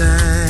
time.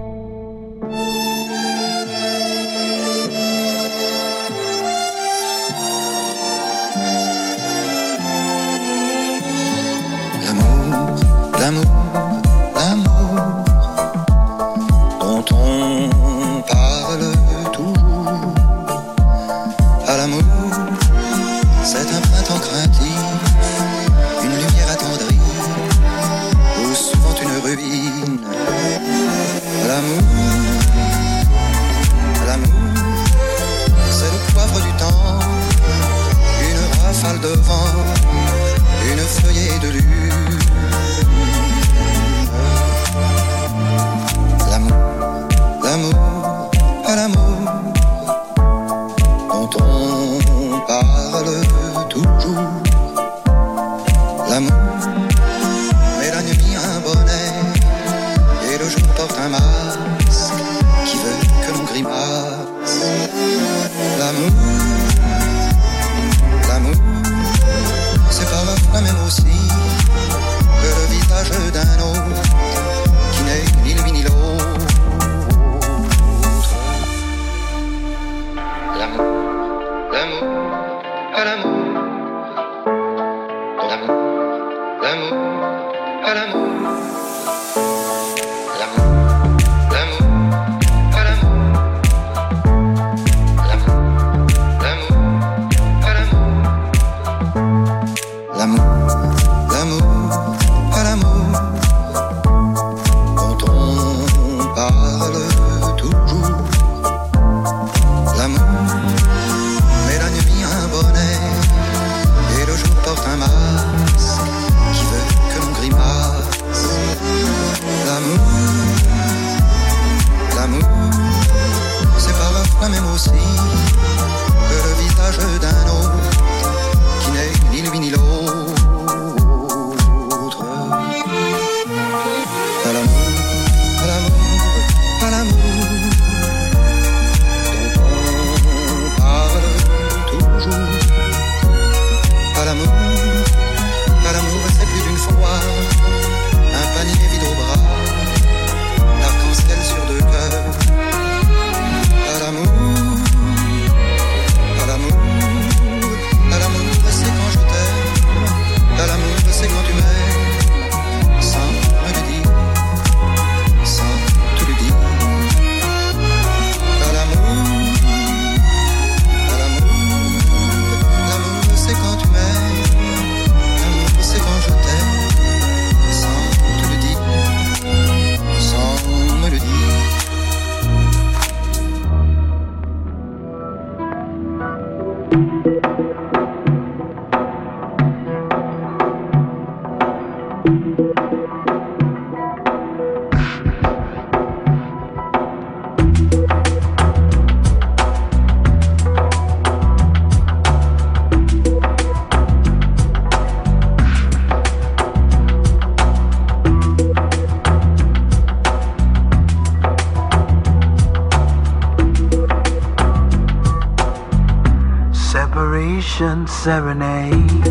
Serenade.